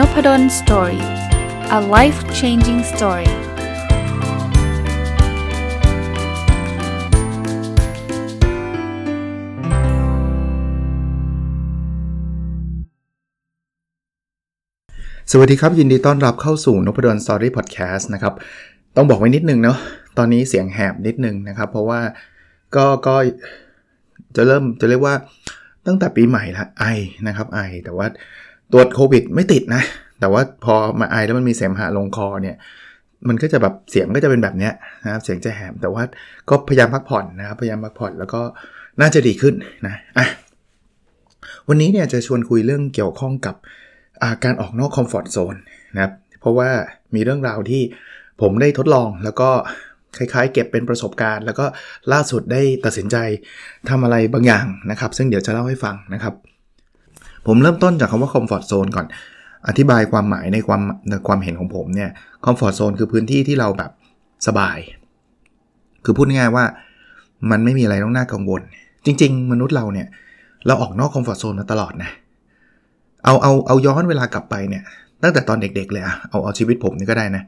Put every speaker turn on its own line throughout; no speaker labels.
Nopadol Story a life changing story สวัสดีครับ ยินดีต้อนรับเข้าสู่นพดล Story พอดแคสต์นะครับ ต้องบอกไว้นิดนึงเนาะตอนนี้เสียงแหบนิดนึงนะครับ เพราะว่าก็ก็จะเริ่มจะเรียกว่าตั้งแต่ปีใหม่ละไอนะครับไอแต่ว่า ตรวจโควิดไม่ติดนะ แต่ว่าพอมาไอแล้วมันมีเสมหะลงคอเนี่ยมันก็จะแบบเสียงก็จะเป็นแบบเนี้ยนะครับเสียงจะแหบแต่ว่าก็พยายามพักผ่อนนะครับพยายามพักผ่อนแล้วก็น่าจะดีขึ้นนะอะวันนี้เนี่ยจะชวนคุยเรื่องเกี่ยวข้องกับาการออกนอกคอมฟอร์ทโซนนะครับเพราะว่ามีเรื่องราวที่ผมได้ทดลองแล้วก็คล้ายๆ เก็บเป็นประสบการณ์ แล้วก็ล่าสุดได้ตัดสินใจทำอะไรบางอย่างนะครับ ซึ่งเดี๋ยวจะเล่าให้ฟังนะครับ ผมเริ่มต้นจากคำว่า comfort zone ก่อน อธิบายความหมายในความในความเห็นของผมเนี่ย comfort zone คือพื้นที่ที่เราแบบสบาย คือพูดง่ายว่ามันไม่มีอะไรต้องน่ากังวล จริง ๆ มนุษย์เราเนี่ย เราออกนอก comfort zone มาตลอดนะ เอาเอาเอาย้อนเวลากลับไปเนี่ย ตั้งแต่ตอนเด็ก ๆ เลยอะเอาเอาชีวิตผมนี่ก็ได้นะ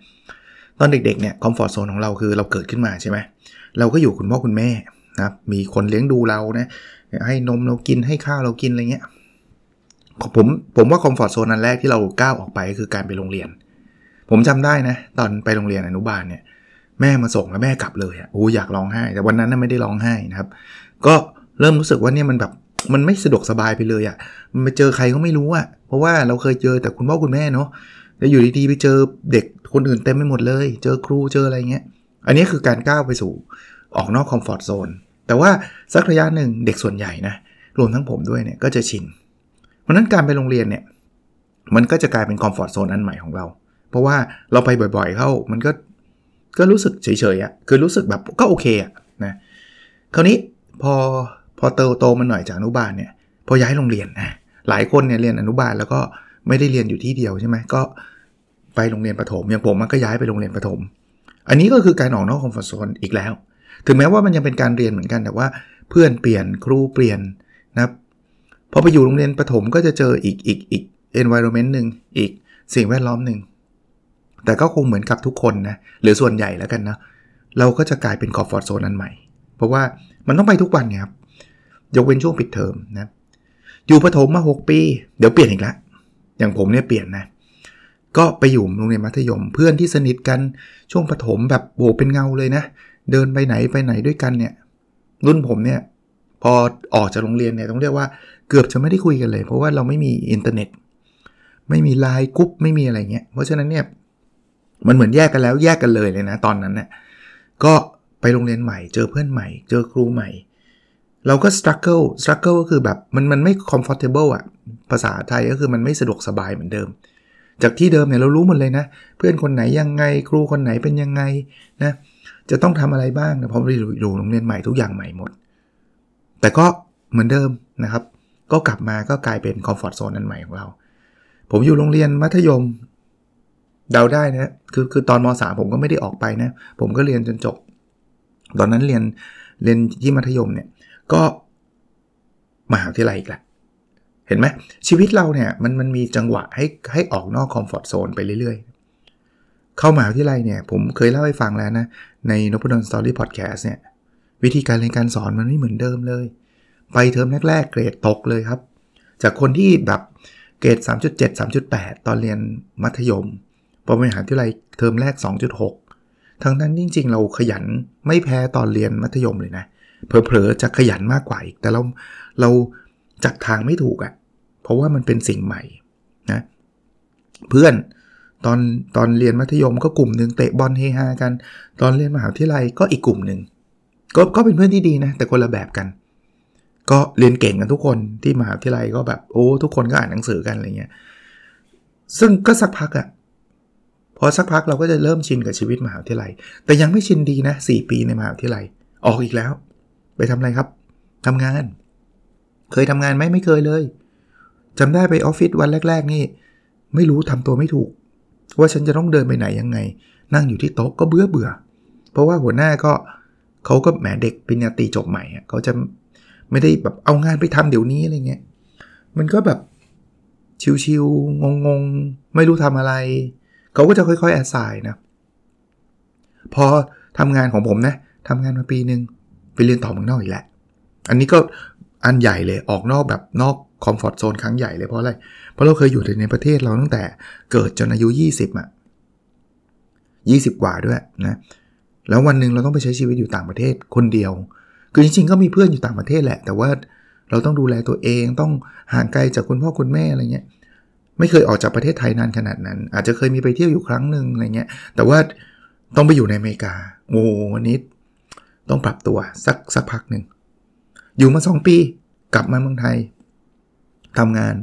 ตอนเด็ก ๆ เนี่ย comfort zone ของเราคือเราเกิดขึ้นมาใช่ไหมเราก็อยู่คุณพ่อคุณแม่นะมีคนเลี้ยงดูเรานะให้นมเรากินให้ข้าวเรากินอะไรเงี้ย ผมผมว่า comfort zone อันแรกที่เราก้าวออกไปคือการไปโรงเรียน ผมจำได้นะ ตอนไปโรงเรียนอนุบาลเนี่ยแม่มาส่งแล้วแม่กลับเลยอะโอ้อยากร้องไห้ แต่วันนั้นน่ะไม่ได้ร้องไห้นะครับ ก็เริ่มรู้สึกว่าเนี่ยมันแบบมันไม่สะดวกสบายไปเลยอะ มันไปเจอใครก็ไม่รู้อะ เพราะว่าเราเคยเจอแต่คุณพ่อคุณแม่เนาะ แล้วอยู่ดีๆไปเจอเด็กคนอื่นเต็มไปหมดเลย เจอครูเจออะไรเงี้ย อันนี้คือการก้าวไปสู่ออกนอก comfort zone แต่ว่าสักระยะหนึ่งเด็กส่วนใหญ่นะ รวมทั้งผมด้วยเนี่ยก็จะชิน เพราะนั้นการไปโรงเรียนเนี่ยมันก็จะกลายเป็น comfort zone อันใหม่ของเรา เพราะว่าเราไปบ่อยๆเข้ามันก็ก็รู้สึกเฉยๆอะ่ะคือรู้สึกแบบก็โอเคอะ่ะนะคราวนี้พอพอเติบโตมาหน่อยจากอนุบาลเนี่ยพอย้ายโรงเรียนนะหลายคนเนี่ยเรียนอนุบาลแล้วก็ไม่ได้เรียนอยู่ที่เดียวใช่ไหมก็ไปโรงเรียนประถมอย่างผมมันก็ย้ายไปโรงเรียนประถม อันนี้ก็คือการออกนอก comfort zone อีกแล้ว ถึงแม้ว่ามันยังเป็นการเรียนเหมือนกันแต่ว่าเพื่อนเปลี่ยนครูเปลี่ยนนะ พอไปอยู่โรงเรียนประถมก็จะเจออีกอีกอีก environment หนึ่งอีกสิ่งแวดล้อมหนึ่ง แต่ก็คงเหมือนกับทุกคนนะ หรือส่วนใหญ่แล้วกันนะเราก็จะกลายเป็น comfort zone อันใหม่ เพราะว่ามันต้องไปทุกวันเนี่ยครับ ยกเว้นช่วงปิดเทอมนะ อยู่ประถมมา 6 ปี เดี๋ยวเปลี่ยนอีกแล้วอย่างผมเนี่ยเปลี่ยนนะ ก็ไปอยู่โรงเรียนมัธยม เพื่อนที่สนิทกันช่วงประถมแบบโบเป็นเงาเลยนะ เดินไปไหนไปไหนด้วยกันเนี่ย รุ่นผมเนี่ย พอออกจากโรงเรียนเนี่ยต้องเรียกว่า เกือบจะไม่ได้คุยกันเลย เพราะว่าเราไม่มีอินเทอร์เน็ต ไม่มี LINE group ไม่มีอะไรเงี้ยเพราะฉะนั้นเนี่ยมันเหมือนแยกกันแล้วแยกกันเลยเลยนะตอนนั้นเนี่ยก็ไปโรงเรียนใหม่ เจอเพื่อนใหม่ เจอครูใหม่ เราก็ struggle struggle ก็คือแบบมันมันไม่ comfortable อะภาษาไทยก็คือมันไม่สะดวกสบายเหมือนเดิม จากที่เดิมเนี่ยเรารู้หมดเลยนะ เพื่อนคนไหนยังไง ครูคนไหนเป็นยังไงนะจะต้องทำอะไรบ้างนะพอไปอยู่โรงเรียนใหม่ทุกอย่างใหม่หมด แต่ก็เหมือนเดิมนะครับ ก็กลับมาก็กลายเป็นคอมฟอร์ทโซนนั้นใหม่ของเรา ผมอยู่โรงเรียนมัธยม เดาได้นะคือคือตอนม .3 ผมก็ไม่ได้ออกไปนะ ผมก็เรียนจนจบ ตอนนั้นเรียนเรียนที่มัธยมเนี่ย ก็มหาวิทยาลัยอีกแหละเห็นไหมชีวิตเราเนี่ยมันมันมีจังหวะให้ให้ออกนอกคอมฟอร์ทโซนไปเรื่อยๆ เข้ามหาวิทยาลัยเนี่ย ผมเคยเล่าให้ฟังแล้วนะ ในนพดลสตอรี่พอดแคสต์เนี่ย วิธีการเรียนการสอนมันไม่เหมือนเดิมเลย ไปเทอมแรกๆเกรดตกเลยครับ จากคนที่แบบเกรด 3.7 3.8 ตอนเรียนมัธยมพอไปมหาวิทยาลัยเทอมแรก 2.6 ทั้งนั้นจริง ๆ เราขยันไม่แพ้ตอนเรียนมัธยมเลยนะเผลอๆจะขยันมากกว่าอีก แต่เราเราจักทางไม่ถูกอะ่ะ เพราะว่ามันเป็นสิ่งใหม่นะเพื่อนตอนตอนเรียนมัธยมก็กลุ่มหนึ่งเตะบอลเฮฮากัน ตอนเรียนมหาวิทยาลัยก็อีกกลุ่มหนึ่งก็ก็เป็นเพื่อนที่ดีนะ แต่คนละแบบกัน ก็เรียนเก่งกันทุกคนที่มหาวิทยาลัยก็แบบโอ้ทุกคนก็อ่านหนังสือกันอะไรเงี้ยซึ่งก็สักพักอะพอสักพักเราก็จะเริ่มชินกับชีวิตมหาวิทยาลัย แต่ยังไม่ชินดีนะสปีในมหาวิทยาลัย ออกอีกแล้ว ไปทำอะไรครับทำงาน เคยทำงานไหมไม่เคยเลยจำได้ไปออฟฟิศวันแรก ๆ นี่ ไม่รู้ทำตัวไม่ถูก ว่าฉันจะต้องเดินไปไหนยังไง นั่งอยู่ที่โต๊ะก็เบื่อเบื่อ เพราะว่าหัวหน้าก็เขาก็แหมเด็กปริญญาตรีจบใหม่เขาจะ ไม่ได้แบบเอางานไปทำเดี๋ยวนี้อะไรเงี้ยมันก็แบบชิวๆงงๆ ไม่รู้ทำอะไร เขาก็จะค่อยๆแอดไซน์นะ พอทำงานของผมนะทำงานมาปีหนึ่งไปเรียนต่อเมืองนอกอีกแล้วอันนี้ก็อันใหญ่เลยออกนอกแบบนอกคอมฟอร์ทโซนครั้งใหญ่เลยเพราะอะไร เพราะเราเคยอยู่ในประเทศเราตั้งแต่เกิดจนอายุ 20อะ20 กว่าด้วยนะ แล้ววันหนึ่งเราต้องไปใช้ชีวิตอยู่ต่างประเทศคนเดียว คือจริงๆก็มีเพื่อนอยู่ต่างประเทศแหละ แต่ว่าเราต้องดูแลตัวเองต้องห่างไกลจากคุณพ่อคุณแม่อะไรเงี้ยไม่เคยออกจากประเทศไทยนานขนาดนั้น อาจจะเคยมีไปเที่ยวอยู่ครั้งหนึ่งอะไรเงี้ย แต่ว่าต้องไปอยู่ในอเมริกาโอ้วันนี้ต้องปรับตัวสักสักพักหนึ่งอยู่มา 2 ปี กลับมาเมืองไทยทำงาน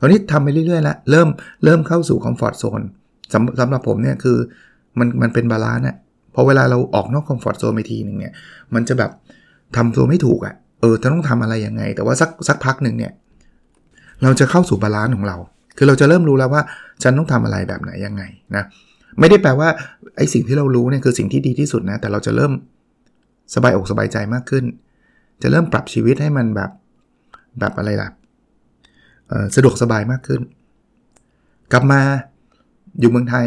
ตอนนี้ทำไปเรื่อยๆแล้วเริ่มเริ่มเข้าสู่ comfort zone สำสำหรับผมเนี่ยคือมันมันเป็น balance อะ พอเวลาเราออกนอก comfort zone ไปทีหนึ่งเนี่ย มันจะแบบทำตัวไม่ถูกอะเออจะต้องทำอะไรยังไง แต่ว่าสักสักพักหนึ่งเนี่ย เราจะเข้าสู่ balance ของเรา คือเราจะเริ่มรู้แล้วว่า ฉันต้องทำอะไรแบบไหนยังไงนะ ไม่ได้แปลว่าไอ้สิ่งที่เรารู้เนี่ยคือสิ่งที่ดีที่สุดนะ แต่เราจะเริ่มสบายอกสบายใจมากขึ้น จะเริ่มปรับชีวิตให้มันแบบแบบอะไรล่ะสะดวกสบายมากขึ้น กลับมาอยู่เมืองไทย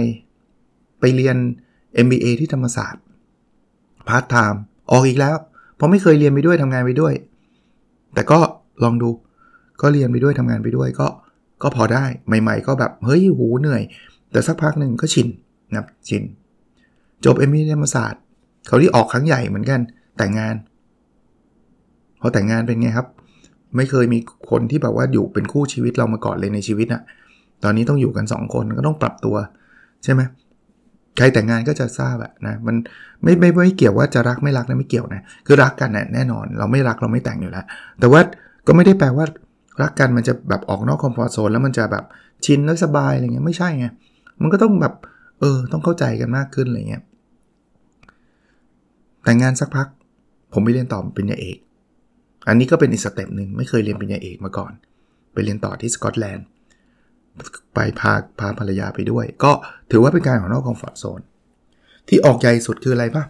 ไปเรียน MBA ที่ธรรมศาสตร์พาร์ทไทม์ออกอีกแล้ว เพราะไม่เคยเรียนไปด้วยทำงานไปด้วย แต่ก็ลองดูก็เรียนไปด้วยทำงานไปด้วยก็ก็พอได้ใหม่ๆ ก็แบบ เฮ้ยโหเหนื่อย แต่สักพักหนึ่งก็ชินนะชิน จบ MBA ธรรมศาสตร์เขาที่ออกครั้งใหญ่เหมือนกัน แต่งงานพอแต่งงานเป็นไงครับ ไม่เคยมีคนที่แบบว่าอยู่เป็นคู่ชีวิตเรามาก่อนเลยในชีวิตอะตอนนี้ต้องอยู่กัน 2 คนก็ต้องปรับตัว ใช่ไหม ใครแต่งงานก็จะทราบอะนะมันไม่ไม่ไม่เกี่ยวว่าจะรักไม่รักนะไม่เกี่ยวนะคือรักกันนะแน่นอน เราไม่รักเราไม่แต่งอยู่แล้ว แต่ว่าก็ไม่ได้แปลว่ารักกันมันจะแบบออกนอกคอมฟอร์ทโซนแล้วมันจะแบบชินแล้วสบายอะไรเงี้ยไม่ใช่ไงมันก็ต้องแบบเออต้องเข้าใจกันมากขึ้นอะไรเงี้ยแต่งงานสักพัก ผมไปเรียนต่อปริญญาเอก อันนี้ก็เป็นอีก step หนึ่งไม่เคยเรียนปริญญาเอกมาก่อน ไปเรียนต่อที่สกอตแลนด์ ไปพาพาภรรยาไปด้วย ก็ถือว่าเป็นการออกนอก comfort zone ที่ออกใหญ่สุดคืออะไรปะ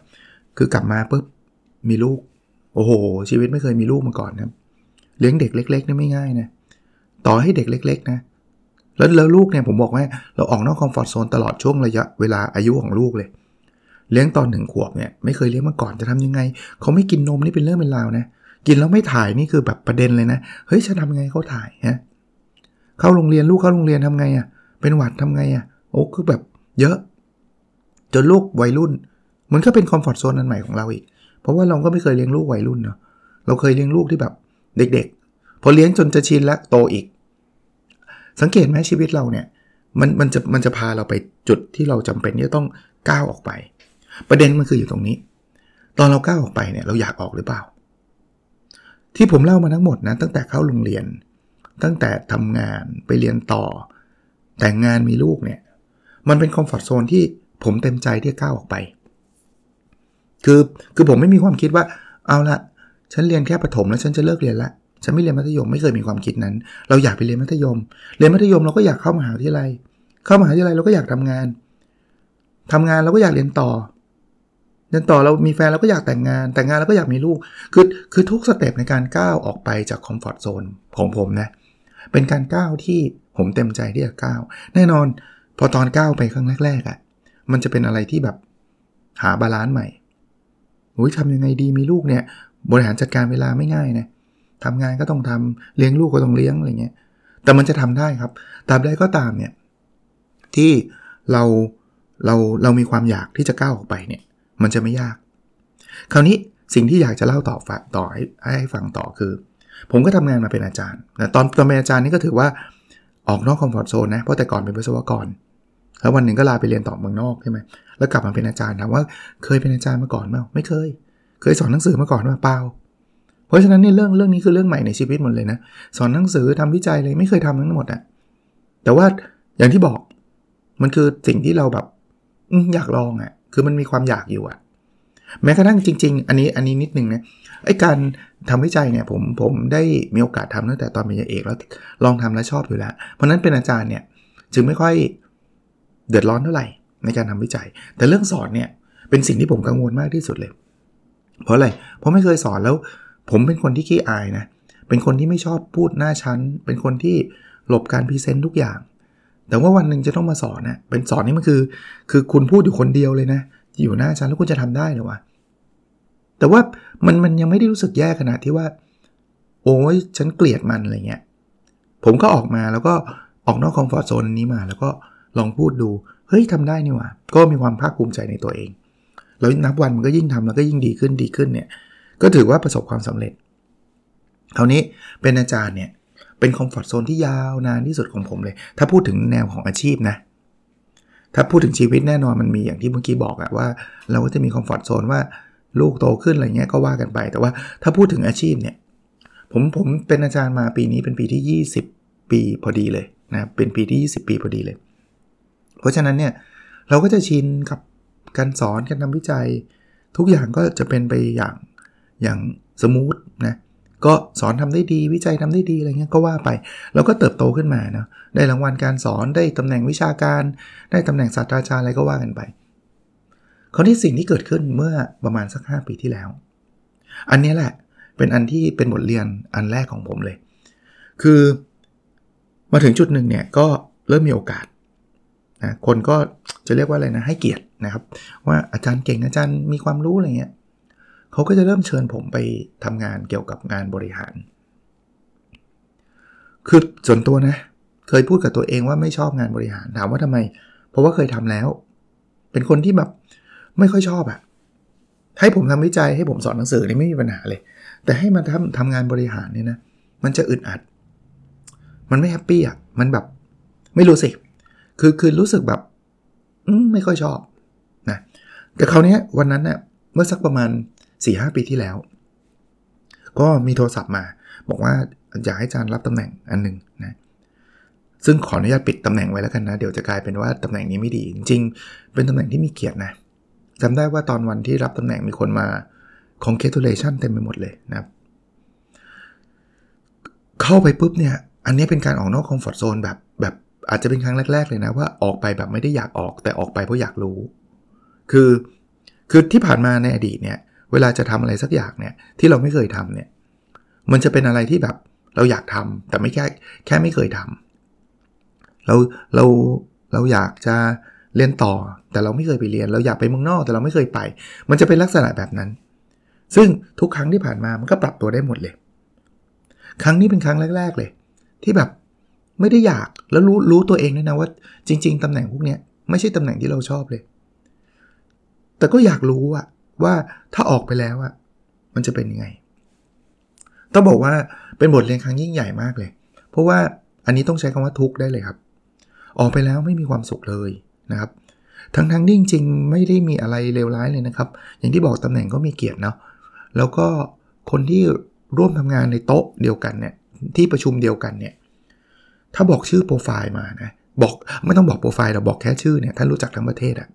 คือกลับมาปุ๊บมีลูก โอ้โห ชีวิตไม่เคยมีลูกมาก่อนนะเลี้ยงเด็กเล็กๆนี่ไม่ง่ายนะต่อให้เด็กเล็ก ๆ นะ แล้วแล้วลูกเนี่ยผมบอกว่าเราออกนอก comfort zone ตลอดช่วงระยะเวลาอายุของลูกเลย เลี้ยงตอนหนึ่งขวบเนี่ยไม่เคยเลี้ยงมาก่อนจะทำยังไง เขาไม่กินนมนี่เป็นเรื่องเป็นราวนะกินแล้วไม่ถ่ายนี่คือแบบประเด็นเลยนะ เฮ้ยฉันทำยังไงเขาถ่ายฮะ เข้าโรงเรียนลูกเข้าโรงเรียนทำไงอะ่ะ เป็นหวัดทำไงอะ่ะ โอ้คือแบบเยอะ จนลูกวัยรุ่น มันก็เป็น comfort zone อันใหม่ของเราอีก เพราะว่าเราก็ไม่เคยเลี้ยงลูกวัยรุ่นเนาะ เราเคยเลี้ยงลูกที่แบบเด็ก ๆ พอเลี้ยงจนจะชินแล้วโตอีก สังเกตไหมชีวิตเราเนี่ย มันมันจะมันจะพาเราไปจุดที่เราจำเป็นที่จะต้องก้าวออกไป ประเด็นมันคืออยู่ตรงนี้ ตอนเราก้าวออกไปเนี่ยเราอยากออกหรือเปล่า ที่ผมเล่ามาทั้งหมดนะตั้งแต่เข้าโรงเรียน ตั้งแต่ทำงานไปเรียนต่อ แต่งงานมีลูกเนี่ย มันเป็นคอมฟอร์ทโซนที่ผมเต็มใจที่ก้าวออกไป คือคือผมไม่มีความคิดว่า เอาละฉันเรียนแค่ประถมแล้วฉันจะเลิกเรียนละฉันไม่เรียนมัธยมไม่เคยมีความคิดนั้น เราอยากไปเรียนมัธยม เรียนมัธยมเราก็อยากเข้ามหาวิทยาลัย เข้ามหาวิทยาลัยเราก็อยากทำงานทำงานเราก็อยากเรียนต่อ เรียนต่อเรามีแฟนเราก็อยากแต่งงาน แต่งงานเราก็อยากมีลูก คือคือทุกสเต็ปในการก้าวออกไปจากคอมฟอร์ทโซนของผมนะ เป็นการก้าวที่ผมเต็มใจที่จะก้าวแน่นอน พอตอนก้าวไปครั้งแรกๆอะ่ะมันจะเป็นอะไรที่แบบหา balance ใหม่โอ้ยทำยังไงดีมีลูกเนี่ยบริหารจัดการเวลาไม่ง่ายนะทำงานก็ต้องทำเลี้ยงลูกก็ต้องเลี้ยงอะไรเงี้ยแต่มันจะทำได้ครับตาบใดก็ตามเนี่ยที่เราเราเรามีความอยากที่จะก้าวออกไปเนี่ยมันจะไม่ยาก คราวนี้สิ่งที่อยากจะเล่าต่อฝากต่อให้ให้ฟังต่อคือ ผมก็ทำงานมาเป็นอาจารย์แต่ตอนตอนเป็นอาจารย์นี่ก็ถือว่าออกนอกคอมฟอร์ทโซนนะเพราะแต่ก่อนเป็นวิศวกร แล้ววันหนึ่งก็ลาไปเรียนต่อเมืองนอกใช่ไหมแล้วกลับมาเป็นอาจารย์ถามว่าเคยเป็นอาจารย์มาก่อนไหมไม่เคย เคยสอนหนังสือมาก่อนมเปล่าเพราะฉะนั้นเนี่ยเรื่องเรื่องนี้คือเรื่องใหม่ในชีวิตหมดเลยนะสอนหนังสือทำวิจัยเลยไม่เคยทำทั้งหมดอะแต่ว่าอย่างที่บอกมันคือสิ่งที่เราแบบอยากลองอะคือมันมีความอยากอยู่อะ แม้กระทั่งจริง ๆ อันนี้อันนี้นิดนึงนะไอ้การทำวิจัยเนี่ยผมผมได้มีโอกาสทำตั้งแต่ตอนเป็นเอกแล้วลองทำแล้วชอบอยู่แล้ว เพราะนั้นเป็นอาจารย์เนี่ยจึงไม่ค่อยเดือดร้อนเท่าไหร่ในการทำวิจัย แต่เรื่องสอนเนี่ยเป็นสิ่งที่ผมกังวลมากที่สุดเลย เพราะอะไรเพราะไม่เคยสอนแล้ว ผมเป็นคนที่ขี้อายนะเป็นคนที่ไม่ชอบพูดหน้าชั้น เป็นคนที่หลบการพรีเซนต์ทุกอย่าง แต่ว่าวันหนึ่งจะต้องมาสอนนะเป็นสอนนี่มันคือ คือคุณพูดอยู่คนเดียวเลยนะ อยู่หน้าฉันแล้วคุณจะทำได้หรือวะแต่ว่ามันมันยังไม่ได้รู้สึกแย่ขนาดที่ว่า โอ้ยฉันเกลียดมันอะไรเงี้ยผมก็ออกมาแล้วก็ออกนอกคอมฟอร์ทโซนนี้มา แล้วก็ลองพูดดู เฮ้ยทำได้นี่ว่าก็มีความภาคภูมิใจในตัวเอง แล้วนับวันมันก็ยิ่งทำแล้วก็ยิ่งดีขึ้นดีขึ้นเนี่ย ก็ถือว่าประสบความสำเร็จคราวนี้เป็นอาจารย์เนี่ยเป็นคอมฟอร์ทโซนที่ยาวนานที่สุดของผมเลย ถ้าพูดถึงแนวของอาชีพนะ ถ้าพูดถึงชีวิตแน่นอนมันมีอย่างที่เมื่อกี้บอกอะว่า เราก็จะมี comfort zone ว่าลูกโตขึ้นอะไรเงี้ยก็ว่ากันไป แต่ว่าถ้าพูดถึงอาชีพเนี่ยผมผมเป็นอาจารย์มาปีนี้เป็นปีที่ 20 ปีพอดีเลยนะเป็นปีที่ 20 ปีพอดีเลย เพราะฉะนั้นเนี่ยเราก็จะชินกับการสอนการทำวิจัย ทุกอย่างก็จะเป็นไปอย่างอย่าง smooth นะ ก็สอนทำได้ดีวิจัยทำได้ดีอะไรเงี้ยก็ว่าไป แล้วก็เติบโตขึ้นมานะได้รางวัลการสอนได้ตำแหน่งวิชาการ ได้ตำแหน่งศาสตราจารย์อะไรก็ว่ากันไปคราวนี้สิ่งที่เกิดขึ้นเมื่อประมาณสัก 5 ปีที่แล้ว อันนี้แหละเป็นอันที่เป็นบทเรียนอันแรกของผมเลย คือมาถึงจุดหนึ่งเนี่ยก็เริ่มมีโอกาสนะคนก็จะเรียกว่าอะไรนะให้เกียรตินะครับ ว่าอาจารย์เก่งอาจารย์มีความรู้อะไรเงี้ย เขาก็จะเริ่มเชิญผมไปทำงานเกี่ยวกับงานบริหาร คือส่วนตัวนะ เคยพูดกับตัวเองว่าไม่ชอบงานบริหารถามว่าทำไม เพราะว่าเคยทำแล้ว เป็นคนที่แบบไม่ค่อยชอบอะให้ผมทำวิจัยให้ผมสอนหนังสือนี่ไม่มีปัญหาเลย แต่ให้มาทำทำงานบริหารเนี่ยนะ มันจะอึดอัด มันไม่ happy อะมันแบบไม่รู้สิ คือคือรู้สึกแบบอไม่ค่อยชอบนะ แต่คราวนี้วันนั้นเนะ่ยเมื่อสักประมาณ 4หปีที่แล้ว ก็มีโทรศัพท์มา บอกว่าอยากให้อาจารย์รับตำแหน่งอันหนึ่งนะซึ่งขออนุญาตปิดตำแหน่งไว้แล้วกันนะ เดี๋ยวจะกลายเป็นว่าตำแหน่งนี้ไม่ดี จริงๆเป็นตำแหน่งที่มีเกียรตินะจำได้ว่าตอนวันที่รับตำแหน่งมีคนมา congratulation เต็มไปหมดเลยนะครับ เข้าไปปุ๊บเนี่ย อันนี้เป็นการออกนอกคอมฟอร์ทโซนแบบแบบอาจจะเป็นครั้งแรก ๆ เลยนะ ว่าออกไปแบบไม่ได้อยากออกแต่ออกไปเพราะอยากรู้ คือคือที่ผ่านมาในอดีตเนี่ย เวลาจะทำอะไรสักอย่างเนี่ยที่เราไม่เคยทำเนี่ยมันจะเป็นอะไรที่แบบเราอยากทำแต่ไม่แค่แค่ไม่เคยทำเราเราเราอยากจะเรียนต่อแต่เราไม่เคยไปเรียน เราอยากไปเมืองนอกแต่เราไม่เคยไป มันจะเป็นลักษณะแบบนั้น ซึ่งทุกครั้งที่ผ่านมามันก็ปรับตัวได้หมดเลย ครั้งนี้เป็นครั้งแรก ๆเลย ที่แบบไม่ได้อยากแล้วรู้รู้ตัวเองด้วยนะว่า จริง ๆตำแหน่งพวกเนี้ยไม่ใช่ตำแหน่งที่เราชอบเลย แต่ก็อยากรู้อะ ว่าถ้าออกไปแล้วอะมันจะเป็นยังไง ต้องบอกว่าเป็นบทเรียนครั้งยิ่งใหญ่มากเลย เพราะว่าอันนี้ต้องใช้คำว่าทุกข์ได้เลยครับ ออกไปแล้วไม่มีความสุขเลยนะครับ ทั้งทั้งที่จริงๆไม่ได้มีอะไรเลวร้ายเลยนะครับ อย่างที่บอกตำแหน่งก็มีเกียรติเนาะ แล้วก็คนที่ร่วมทำงานในโต๊ะเดียวกันเนี่ยที่ประชุมเดียวกันเนี่ยถ้าบอกชื่อโปรไฟล์มานะบอกไม่ต้องบอกโปรไฟล์เราบอกแค่ชื่อเนี่ยท่านรู้จักทั้งประเทศอะ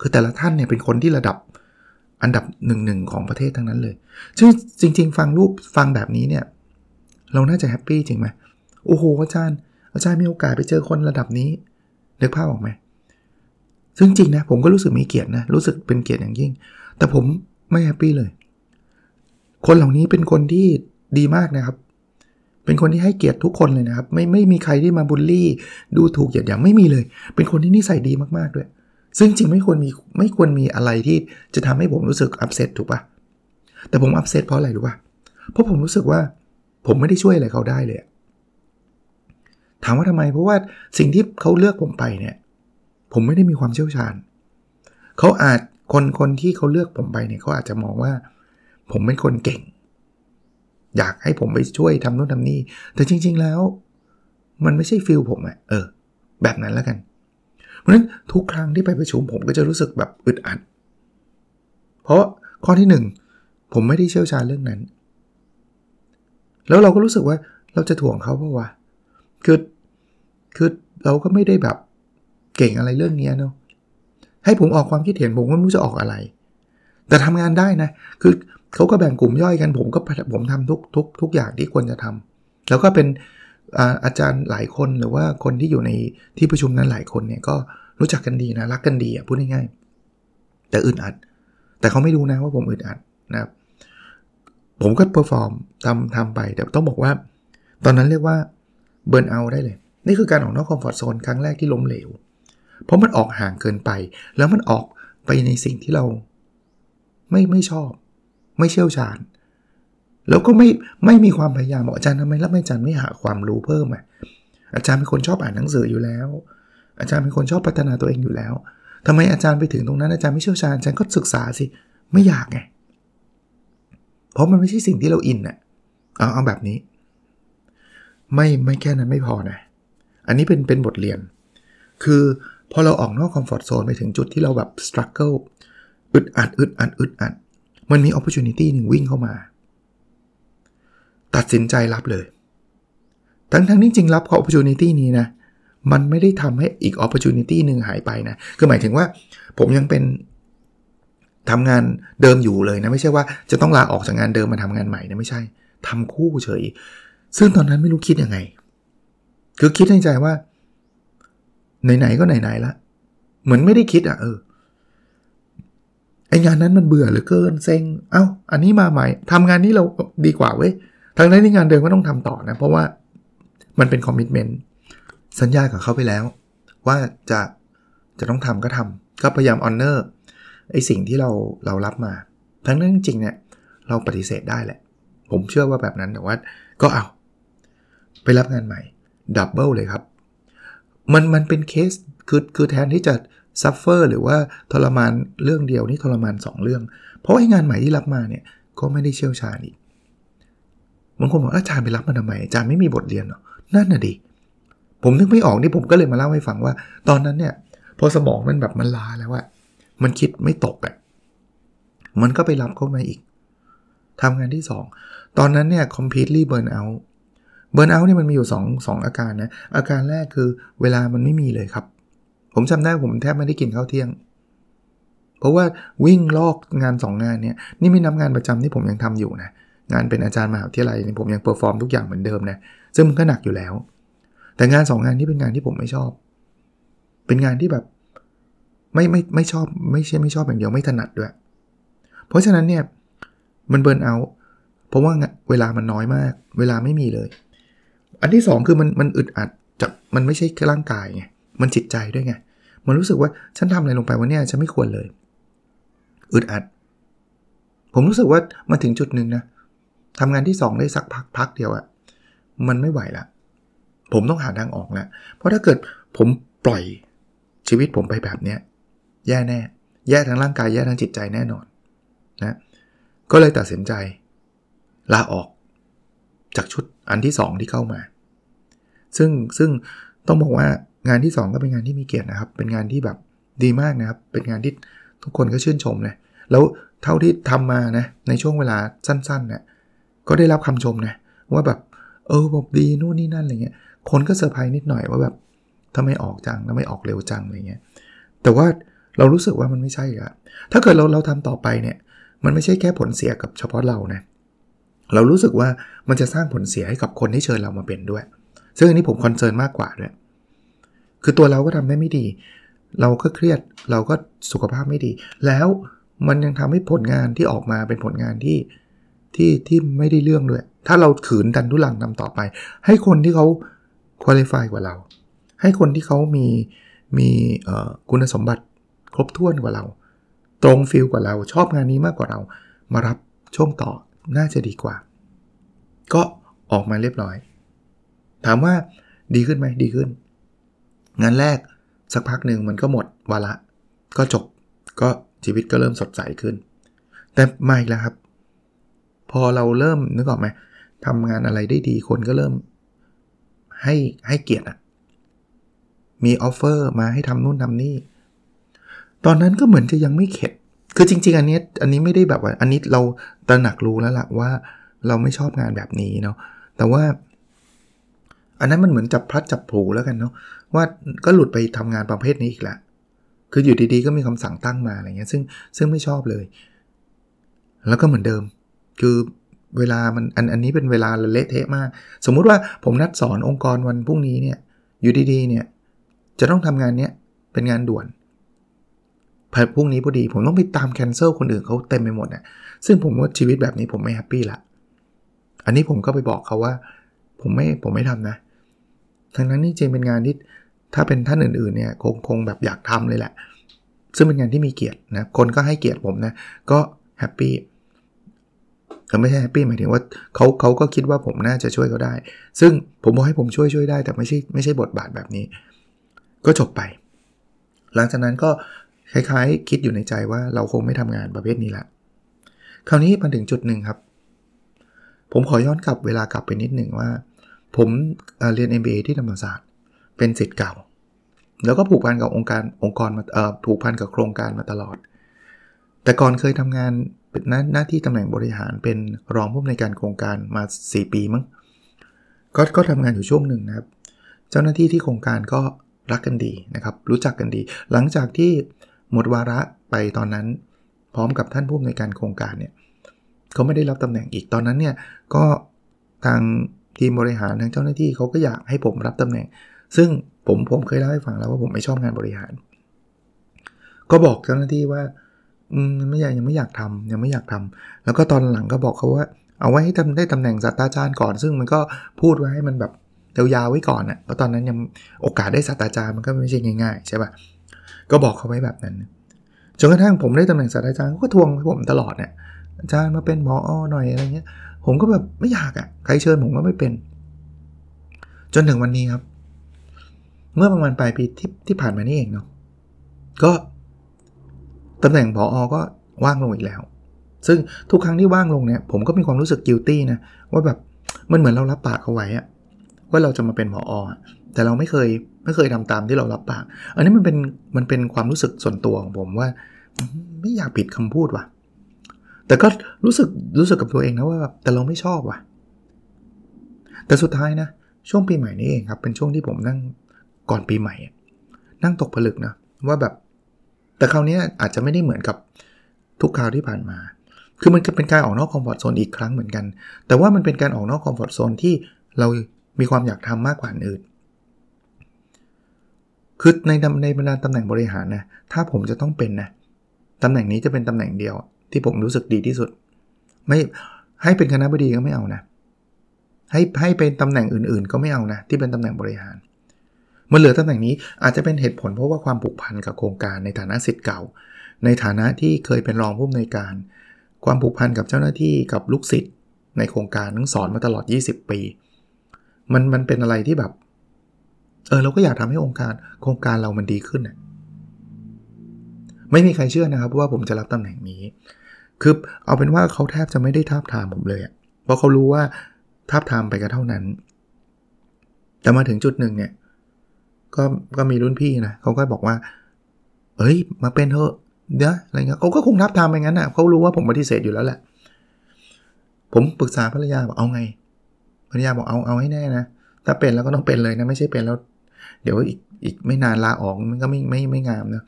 คือแต่ละท่านเนี่ยเป็นคนที่ระดับอันดับหนึ่งหนึ่งของประเทศทั้งนั้นเลยซึ่งจริง ๆ ฟังรูปฟังแบบนี้เนี่ย เราน่าจะ happy จริงไหมโอ้โหอาจารย์อาจารย์มีโอกาสไปเจอคนระดับนี้นึกภาพออกไหมซึ่งจริงนะผมก็รู้สึกมีเกียรตินะรู้สึกเป็นเกียรติอย่างยิ่ง แต่ผมไม่แฮปปี้เลย คนเหล่านี้เป็นคนที่ดีมากนะครับ เป็นคนที่ให้เกียรติทุกคนเลยนะครับ ไม่ไม่มีใครที่มาบูลลี่ ดูถูกเหยียดหยามไม่มีเลย เป็นคนที่นิสัยดีมากๆด้วย ซึ่งจริงไม่ควรมีไม่ควรมีอะไรที่จะทำให้ผมรู้สึกอับเซตถูกปะแต่ผมอับเซตเพราะอะไรรู้ปะเพราะผมรู้สึกว่าผมไม่ได้ช่วยอะไรเขาได้เลย ถามว่าทำไม เพราะว่าสิ่งที่เขาเลือกผมไปเนี่ย ผมไม่ได้มีความเชี่ยวชาญ เขาอาจคนคนที่เขาเลือกผมไปเนี่ยเขาอาจจะมองว่า ผมเป็นคนเก่ง อยากให้ผมไปช่วยทำโน่นทำนี่ แต่จริง ๆ แล้ว มันไม่ใช่ฟิลผมอะเออ แบบนั้นแล้วกัน เพราะฉะนั้นทุกครั้งที่ไปประชุมผมก็จะรู้สึกแบบอึดอัด เพราะข้อที่ 1 ผมไม่ได้เชี่ยวชาญเรื่องนั้น แล้วเราก็รู้สึกว่าเราจะถ่วงเขาเพราะว่าคือคือเราก็ไม่ได้แบบเก่งอะไรเรื่องนี้เนาะให้ผมออกความคิดเห็นผมก็ไม่รู้จะออกอะไร แต่ทำงานได้นะ คือเขาก็แบ่งกลุ่มย่อยกัน ผมก็ผมทำทุกทุกทุกอย่างที่ควรจะทำแล้วก็เป็น อาจารย์หลายคนหรือว่าคนที่อยู่ในที่ประชุมนั้นหลายคนเนี่ยก็รู้จักกันดีนะรักกันดีอะพูดง่ายๆแต่อึดอัด แต่เขาไม่รู้นะว่าผมอึดอัดนะครับ ผมก็ perform ทำทำไปแต่ต้องบอกว่า ตอนนั้นเรียกว่า burn out ได้เลย นี่คือการออกนอก comfort zone ครั้งแรกที่ล้มเหลว เพราะมันออกห่างเกินไป แล้วมันออกไปในสิ่งที่เรา ไม่ไม่ชอบ ไม่เชี่ยวชาญ แล้วก็ไม่ไม่มีความพยายามบอกอาจารย์ทำไมแล้วอาจารย์ไม่หาความรู้เพิ่มอะอาจารย์เป็นคนชอบอ่านหนังสืออยู่แล้ว อาจารย์เป็นคนชอบพัฒนาตัวเองอยู่แล้วทำไมอาจารย์ไปถึงตรงนั้นอาจารย์ไม่เชี่ยวชาญอาจารย์ก็ศึกษาสิไม่อยากไงเพราะมันไม่ใช่สิ่งที่เรา in อะเอาเอาแบบนี้ ไม่ไม่แค่นั้นไม่พอนะอันนี้เป็นเป็นบทเรียน คือพอเราออกนอก comfort zone ไปถึงจุดที่เราแบบ struggle อึดอัดอึดอัดอึดอัดมันมีโอกาสหนึ่งวิ่งเข้ามา ตัดสินใจรับเลย ทั้งทั้งนี้จริงรับโอกาสนี้นะ มันไม่ได้ทำให้อีกโอกาสหนึ่งหายไปนะ คือหมายถึงว่าผมยังเป็นทำงานเดิมอยู่เลยนะ ไม่ใช่ว่าจะต้องลาออกจากงานเดิมมาทำงานใหม่นะไม่ใช่ทำคู่เฉย ซึ่งตอนนั้นไม่รู้คิดยังไง คือคิดในใจว่า ไหนๆก็ไหนๆละ เหมือนไม่ได้คิดอะเออไองานนั้นมันเบื่อเหลือเกินเซ็งเอา้า อันนี้มาใหม่ทำงานนี้เราดีกว่าเว้ย ทางนั้นที่งานเดิมก็ต้องทำต่อนะ เพราะว่ามันเป็น commitment สัญญากับเขาไปแล้ว ว่าจะจะต้องทำก็ทำก็พยายาม honor ไอ้สิ่งที่เราเรารับมา ทั้งนั้นจริงเนี่ยเราปฏิเสธได้แหละ ผมเชื่อว่าแบบนั้นแต่ว่าก็เอา ไปรับงานใหม่ double เลยครับ มันมันเป็นเคสคือคือแทนที่จะ suffer หรือว่าทรมานเรื่องเดียวนี่ทรมาน 2 เรื่อง เพราะไอ้งานใหม่ที่รับมาเนี่ยก็ไม่ได้เชี่ยวชาญอีก บางคนบอกอาจารย์ไปรับมาทำไมอาจารย์ไม่มีบทเรียนหรอนั่นน่ะดิผมนึกไม่ออกนี่ผมก็เลยมาเล่าให้ฟังว่า ตอนนั้นเนี่ยพอสมองมันแบบมันลาแล้วว่ามันคิดไม่ตกอะ่ะมันก็ไปรับเข้ามาอีกทำงานที่ 2 ตอนนั้นเนี่ย completely burn out เบิร์นเนี่ยมันมีอยู่2งอาการนะ อาการแรกคือเวลามันไม่มีเลยครับ ผมจำได้ผมแทบไม่ได้กินข้าวเที่ยง เพราะว่าวิ่งรอกงาน 2 งานเนี่ย นี่ไม่นับงานประจำที่ผมยังทำอยู่นะ งานเป็นอาจารย์มหาวิทยาลัยผมยัง perform ทุกอย่างเหมือนเดิมนะซึ่งมันก็หนักอยู่แล้ว แต่งาน 2 งานที่เป็นงานที่ผมไม่ชอบ เป็นงานที่แบบไม่ไม่ไม่ชอบไม่ใช่ไม่ชอบอย่างเดียวไม่ถนัดด้วย เพราะฉะนั้นเนี่ยมัน burn outเพราะว่าเวลามันน้อยมาก เวลาไม่มีเลย อันที่ 2 คือมันมันอึดอัดจากมันไม่ใช่แค่ร่างกายไงมันจิตใจด้วยไงมันรู้สึกว่าฉันทำอะไรลงไปวันนี้ฉันไม่ควรเลยอึดอัด ผมรู้สึกว่ามาถึงจุดหนึ่งนะ ทำงานที่ 2 ได้สักพักพักเดียวอะมันไม่ไหวละผมต้องหาทางออกแล้วเพราะถ้าเกิดผมปล่อยชีวิตผมไปแบบเนี้ยแย่แน่ แย่ทั้งร่างกายแย่ทั้งจิตใจแน่นอนนะก็เลยตัดสินใจ ลาออกจากชุดอันที่ 2 ที่เข้ามา ซึ่งซึ่งต้องบอกว่างานที่ 2 ก็เป็นงานที่มีเกียรตินะครับ เป็นงานที่แบบดีมากนะครับ เป็นงานที่ทุกคนก็ชื่นชมนะแล้วเท่าที่ทำมานะในช่วงเวลาสั้นๆเนะี่ย ก็ได้รับคำชมนะว่าแบบเออแบบดีนู่นนี่นั่นอะไรเงี้ยคนก็เซอร์ไพรส์นิดหน่อยว่าแบบทำไมออกจังทำไมออกเร็วจังอะไรเงี้ยแต่ว่าเรารู้สึกว่ามันไม่ใช่อะถ้าเกิดเราเราทำต่อไปเนี่ยมันไม่ใช่แค่ผลเสียกับเฉพาะเรานะเรารู้สึกว่ามันจะสร้างผลเสียให้กับคนที่เชิญเรามาเป็นด้วย ซึ่งอันนี้ผมคอนเซิร์นมากกว่าด้วยคือตัวเราก็ทำได้ไม่ดี เราก็เครียดเราก็สุขภาพไม่ดี แล้วมันยังทำให้ผลงานที่ออกมาเป็นผลงานที่ ที่ที่ไม่ได้เรื่องด้วย ถ้าเราขืนดันทุลังทำต่อไป ให้คนที่เขาคุริฟายกว่าเรา ให้คนที่เขามีมีคุณสมบัติครบถ้วนกว่าเรา ตรงฟิลกว่าเรา ชอบงานนี้มากกว่าเรา มารับช่วงต่อน่าจะดีกว่า ก็ออกมาเรียบร้อย ถามว่าดีขึ้นไหมดีขึ้น งานแรกสักพักหนึ่งมันก็หมดวาระก็จบก็ชีวิตก็เริ่มสดใสขึ้น แต่ไม่แล้วครับ พอเราเริ่มนึกออกไหมทำงานอะไรได้ดีคนก็เริ่ม ให้ให้เกียรติอะมี offer มาให้ทำนู่นทำนี่ ตอนนั้นก็เหมือนจะยังไม่เข็ด คือจริง ๆ อันนี้อันนี้ไม่ได้แบบว่า อันนี้เราตระหนักรู้แล้วล่ะว่าเราไม่ชอบงานแบบนี้เนาะ แต่ว่า อันนั้นมันเหมือนจับพลัดจับผลูแล้วกันเนาะว่าก็หลุดไปทำงานประเภทนี้อีกแล้วคืออยู่ดีๆก็มีคำสั่งตั้งมาอะไรเงี้ยซึ่งซึ่งไม่ชอบเลย แล้วก็เหมือนเดิม คือเวลามันอันอันนี้เป็นเวลาเละเทะมาก สมมุติว่าผมนัดสอนองค์กรวันพรุ่งนี้เนี่ยอยู่ดีๆเนี่ยจะต้องทำงานเนี้ยเป็นงานด่วนพรุ่งนี้พอดี ผมต้องไปตามแคนเซิลคนอื่นเขาเต็มไปหมดนะซึ่งผมว่าชีวิตแบบนี้ผมไม่แฮปปี้ละอันนี้ผมก็ไปบอกเขาว่า ผมไม่ผมไม่ทำนะทั้งนั้นนี่จริงเป็นงานที่ถ้าเป็นท่านอื่นๆเนี่ยคงคงแบบอยากทำเลยแหละ ซึ่งเป็นงานที่มีเกียรตินะคนก็ให้เกียรติผมนะก็แฮปปี้ ไม่ใช่แฮปปี้หมายถึงว่าเขาเขาก็คิดว่าผมน่าจะช่วยเขาได้ ซึ่งผมบอกให้ผมช่วยช่วยได้ แต่ไม่ใช่ไม่ใช่บทบาทแบบนี้ ก็จบไป หลังจากนั้นก็คล้ายๆ คิดอยู่ในใจว่าเราคงไม่ทำงานประเภทนี้ละคราวนี้มาถึงจุดหนึ่งครับ ผมขอย้อนกลับเวลากลับไปนิดหนึ่งว่า ผมเรียน MBA ที่ธรรมศาสตร์เป็นสิทธิ์เก่า แล้วก็ผูกพันกับองค์การองค์กรมาผูกพันกับโครงการมาตลอด แต่ก่อนเคยทำงาน เป็นหน้าหน้าที่ตำแหน่งบริหารเป็นรองผู้อำนวยการโครงการมา 4 ปีมั้งก็ก็ทำงานอยู่ช่วงหนึ่งนะครับ เจ้าหน้าที่ที่โครงการก็รักกันดีนะครับ รู้จักกันดี หลังจากที่หมดวาระไปตอนนั้น พร้อมกับท่านผู้อำนวยการโครงการเนี่ยเขาไม่ได้รับตำแหน่งอีกตอนนั้นเนี่ยก็ทางทีมบริหารทางเจ้าหน้าที่เขาก็อยากให้ผมรับตำแหน่ง ซึ่งผมผมเคยเล่าให้ฟังแล้วว่าผมไม่ชอบงานบริหาร ก็บอกเจ้าหน้าที่ว่า ไม่อยากยังไม่อยากทำยังไม่อยากทำแล้วก็ตอนหลังก็บอกเขาว่า เอาไว้ให้ทำได้ตำแหน่งศาสตราจารย์ก่อน ซึ่งมันก็พูดไว้ให้มันแบบยาวๆไว้ก่อนอะ่ะเพราะตอนนั้นยังโอกาสได้ศาสตราจารย์มันก็ไม่ใช่ง่ายๆใช่ปะ่ะก็บอกเขาไว้แบบนั้นจนกระทั่งผมได้ตำแหน่งศาสตราจารย์ก็ทวงผมตลอดเนี่ยอาจารย์มาเป็นหมออหน่อยอะไรเงี้ย ผมก็แบบไม่อยากอะ่ะใครเชิญผมก็ไม่เป็น จนถึงวันนี้ครับ เมื่อประมาณปลายปีที่ที่ผ่านมานี่เองเนาะก็ ตำแหน่งผออก็ว่างลงอีกแล้ว ซึ่งทุกครั้งที่ว่างลงเนี่ยผมก็มีความรู้สึกกิลตี้นะว่าแบบมันเหมือนเรารับปากเขาไว้อะว่าเราจะมาเป็นผออแต่เราไม่เคยไม่เคยทำตามที่เรารับปาก อันนี้มันเป็นมันเป็นความรู้สึกส่วนตัวของผมว่า ไม่อยากผิดคำพูดว่ะ แต่ก็รู้สึกรู้สึกกับตัวเองนะว่าแต่เราไม่ชอบว่ะ แต่สุดท้ายนะช่วงปีใหม่นี้เองครับเป็นช่วงที่ผมนั่งก่อนปีใหม่ นั่งตกผลึกนะว่าแบบ แต่คราวนี้อาจจะไม่ได้เหมือนกับทุกคราวที่ผ่านมา คือมันเป็นการออกนอก comfort zone อีกครั้งเหมือนกัน แต่ว่ามันเป็นการออกนอก comfort zone ที่เรามีความอยากทำมากกว่าอื่น คือในในบรรดาตำแหน่งบริหารนะ ถ้าผมจะต้องเป็นนะตำแหน่งนี้จะเป็นตำแหน่งเดียว ที่ผมรู้สึกดีที่สุด ไม่ให้เป็นคณะบดีก็ไม่เอานะ ให้ให้เป็นตำแหน่งอื่นๆ ก็ไม่เอานะ ที่เป็นตำแหน่งบริหาร มันเหลือตำแหน่งนี้อาจจะเป็นเหตุผลเพราะว่าความผูกพันกับโครงการในฐานะสิทธิ์เก่า ในฐานะที่เคยเป็นรองผู้อำนวยการ ความผูกพันกับเจ้าหน้าที่กับลูกศิษย์ในโครงการทั้งสอนมาตลอด 20 ปี มันมันเป็นอะไรที่แบบเออเราก็อยากทำให้องค์การโครงการเรามันดีขึ้นนะไม่มีใครเชื่อนะครับว่าผมจะรับตำแหน่งนี้ คือเอาเป็นว่าเขาแทบจะไม่ได้ทาบทามผมเลยเพราะเขารู้ว่าทาบทามไปก็เท่านั้น แต่มาถึงจุดหนึ่งเนี่ย ก็ก็มีรุ่นพี่นะเขาก็บอกว่า เอ้ย มาเป็นเถอะเดี๋ยวอะไรเงี้ยเขาก็คงทับทามไปงั้นอะเขารู้ว่าผมปฏิเสธอยู่แล้วแหละ ผมปรึกษาภรรยาบอกเอาไง ภรรยาบอกเอาเอาให้แน่นะ ถ้าเป็นแล้วก็ต้องเป็นเลยนะ ไม่ใช่เป็นแล้ว เดี๋ยวอีกอีกไม่นานลาออกมันก็ไม่ไม่ไม่งามนะ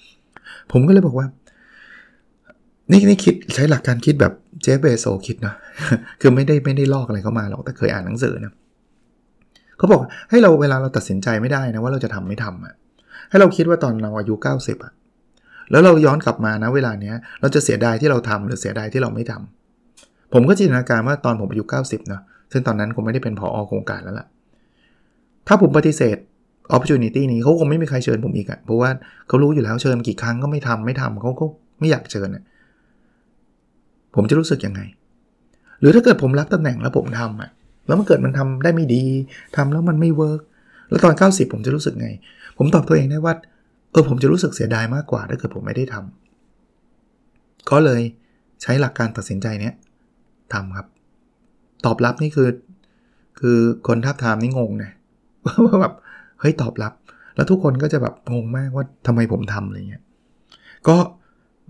ผมก็เลยบอกว่า นี่นี่คิดใช้หลักการคิดแบบเจฟเบโซคิดนะ คือไม่ได้ไม่ได้ลอกอะไรเข้ามาหรอก แต่เคยอ่านหนังสือนะเขาบอกให้เราเวลาเราตัดสินใจไม่ได้นะว่าเราจะทำไม่ทำอะให้เราคิดว่าตอนเราอายุ 90อะแล้วเราย้อนกลับมานะเวลาเนี้ยเราจะเสียดายที่เราทำหรือเสียดายที่เราไม่ทำผมก็จินตนาการว่าตอนผมอายุ 90เนาะซึ่งตอนนั้นผมไม่ได้เป็นผอโครงการแล้วล่ะ ถ้าผมปฏิเสธ opportunity นี้เขาคงไม่มีใครเชิญผมอีกอะเพราะว่าเขารู้อยู่แล้วเชิญกี่ครั้งก็ไม่ทำไม่ทำเขาก็ไม่อยากเชิญอะผมจะรู้สึกยังไง หรือถ้าเกิดผมรับตำแหน่งแล้วผมทำอะ แล้วมันเกิดมันทำได้ไม่ดีทำแล้วมันไม่เวิร์กแล้วตอน 90 ผมจะรู้สึกไง ผมตอบตัวเองได้ว่า เออผมจะรู้สึกเสียดายมากกว่าถ้าเกิดผมไม่ได้ทำก็เลยใช้หลักการตัดสินใจเนี้ยทำครับ ตอบรับนี่คือ คือคนทับทามนี่งงนะว่าแบบเฮ้ยตอบรับ แล้วทุกคนก็จะแบบงงมากว่าทำไมผมทำอะไรเงี้ยก็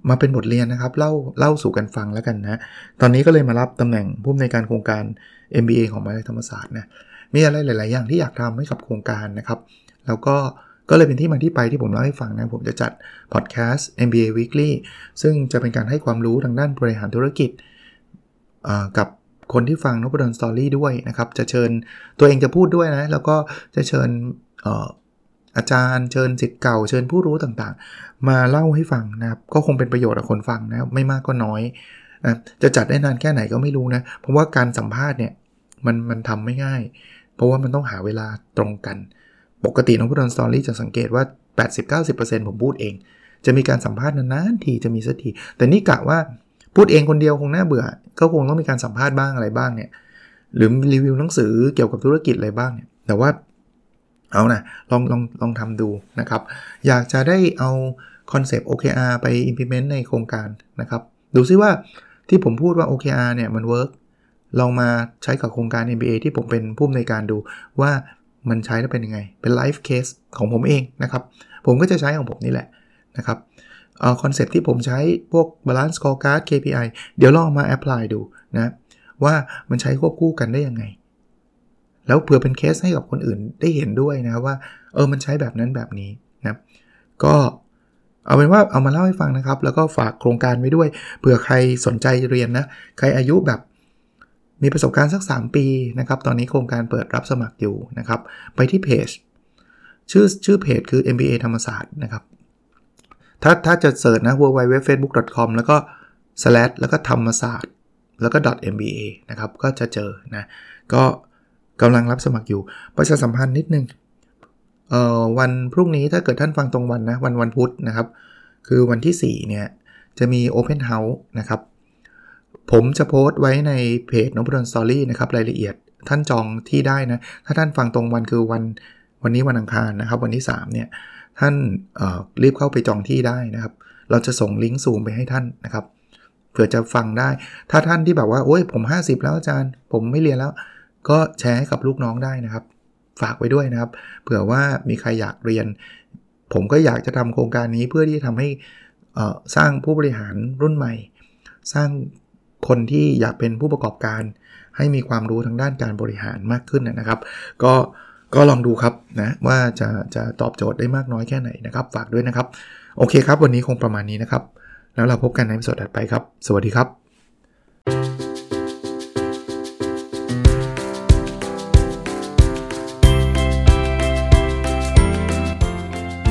มาเป็นบทเรียนนะครับ เล่าเล่าสู่กันฟังแล้วกันนะ ตอนนี้ก็เลยมารับตำแหน่งผู้อำนวยการโครงการ MBA ของมหาวิทยาลัยธรรมศาสตร์นะ มีอะไรหลาย ๆ อย่างที่อยากทำให้กับโครงการนะครับ แล้วก็ก็เลยเป็นที่มาที่ไปที่ผมเล่าให้ฟังนะ ผมจะจัดพอดแคสต์ MBA Weekly ซึ่งจะเป็นการให้ความรู้ทางด้านบริหารธุรกิจกับคนที่ฟังนพดลสตอรี่ด้วยนะครับ จะเชิญตัวเองจะพูดด้วยนะ แล้วก็จะเชิญ อาจารย์เชิญสิทธิ์เก่าเชิญผู้รู้ต่างๆ มาเล่าให้ฟังนะครับ ก็คงเป็นประโยชน์กับคนฟังนะไม่มากก็น้อยนะจะจัดได้นานแค่ไหนก็ไม่รู้นะ เพราะว่าการสัมภาษณ์เนี่ยมันมันทำไม่ง่าย เพราะว่ามันต้องหาเวลาตรงกัน ปกติน้องพูดอนสตอรี่จะสังเกตว่า 80-90%ผมพูดเอง จะมีการสัมภาษณ์นานๆทีจะมีสักทีแต่นี่กะว่าพูดเองคนเดียวคงน่าเบื่อ ก็คงต้องมีการสัมภาษณ์บ้างอะไรบ้างเนี่ย หรือรีวิวหนังสือเกี่ยวกับธุรกิจอะไรบ้างเนี่ย แต่ว่า เอานะลองลองลองทำดูนะครับ อยากจะได้เอาconcept OKR ไป implement ในโครงการนะครับ ดูซิว่าที่ผมพูดว่า OKR เนี่ยมัน work ลองมาใช้กับโครงการ MBA ที่ผมเป็นผู้อำนวยการดูว่ามันใช้แล้วเป็นยังไง เป็น live case ของผมเองนะครับ ผมก็จะใช้ของผมนี่แหละนะครับ concept ที่ผมใช้พวก balance scorecard KPI เดี๋ยวลองมา apply ดูนะว่ามันใช้ควบคู่กันได้ยังไง แล้วเผื่อเป็นเคสให้กับคนอื่นได้เห็นด้วยนะว่าเออมันใช้แบบนั้นแบบนี้นะก็เอาเป็นว่าเอามาเล่าให้ฟังนะครับ แล้วก็ฝากโครงการไว้ด้วยเผื่อใครสนใจเรียนนะใครอายุแบบมีประสบการณ์สัก 3 ปีนะครับ ตอนนี้โครงการเปิดรับสมัครอยู่นะครับ ไปที่เพจชื่อชื่อเพจคือ MBA ธรรมศาสตร์นะครับ ถ้าถ้าจะเสิร์ชนะ www.facebook.com แล้วก็ slash แล้วก็ธรรมศาสตร์ แล้วก็ .mba นะครับ ก็จะเจอนะ ก็ กำลังรับสมัครอยู่ ประชาสัมพันธ์นิดนึงเอ่อวันพรุ่งนี้ถ้าเกิดท่านฟังตรงวันนะวันวันพุธนะครับ คือวันที่ 4 เนี่ยจะมี Open House นะครับ ผมจะโพสต์ไว้ในเพจนพดลสตอรี่นะครับรายละเอียดท่านจองที่ได้นะ ถ้าท่านฟังตรงวันคือวันวันนี้วันอังคารนะครับ วันที่ 3 เนี่ยท่านรีบเข้าไปจองที่ได้นะครับ เราจะส่งลิงก์ซูมไปให้ท่านนะครับเผื่อจะฟังได้ ถ้าท่านที่แบบว่าโอ้ยผม 50 แล้วอาจารย์ ผมไม่เรียนแล้ว ก็แชร์ให้กับลูกน้องได้นะครับ ฝากไว้ด้วยนะครับ เผื่อว่ามีใครอยากเรียน ผมก็อยากจะทำโครงการนี้เพื่อที่จะทำให้สร้างผู้บริหารรุ่นใหม่ สร้างคนที่อยากเป็นผู้ประกอบการ ให้มีความรู้ทางด้านการบริหารมากขึ้นนะครับ ก็ก็ลองดูครับนะว่าจะจะตอบโจทย์ได้มากน้อยแค่ไหนนะครับ ฝากด้วยนะครับ โอเคครับ วันนี้คงประมาณนี้นะครับ แล้วเราพบกันในสดถัดไปครับ สวัสดีครับ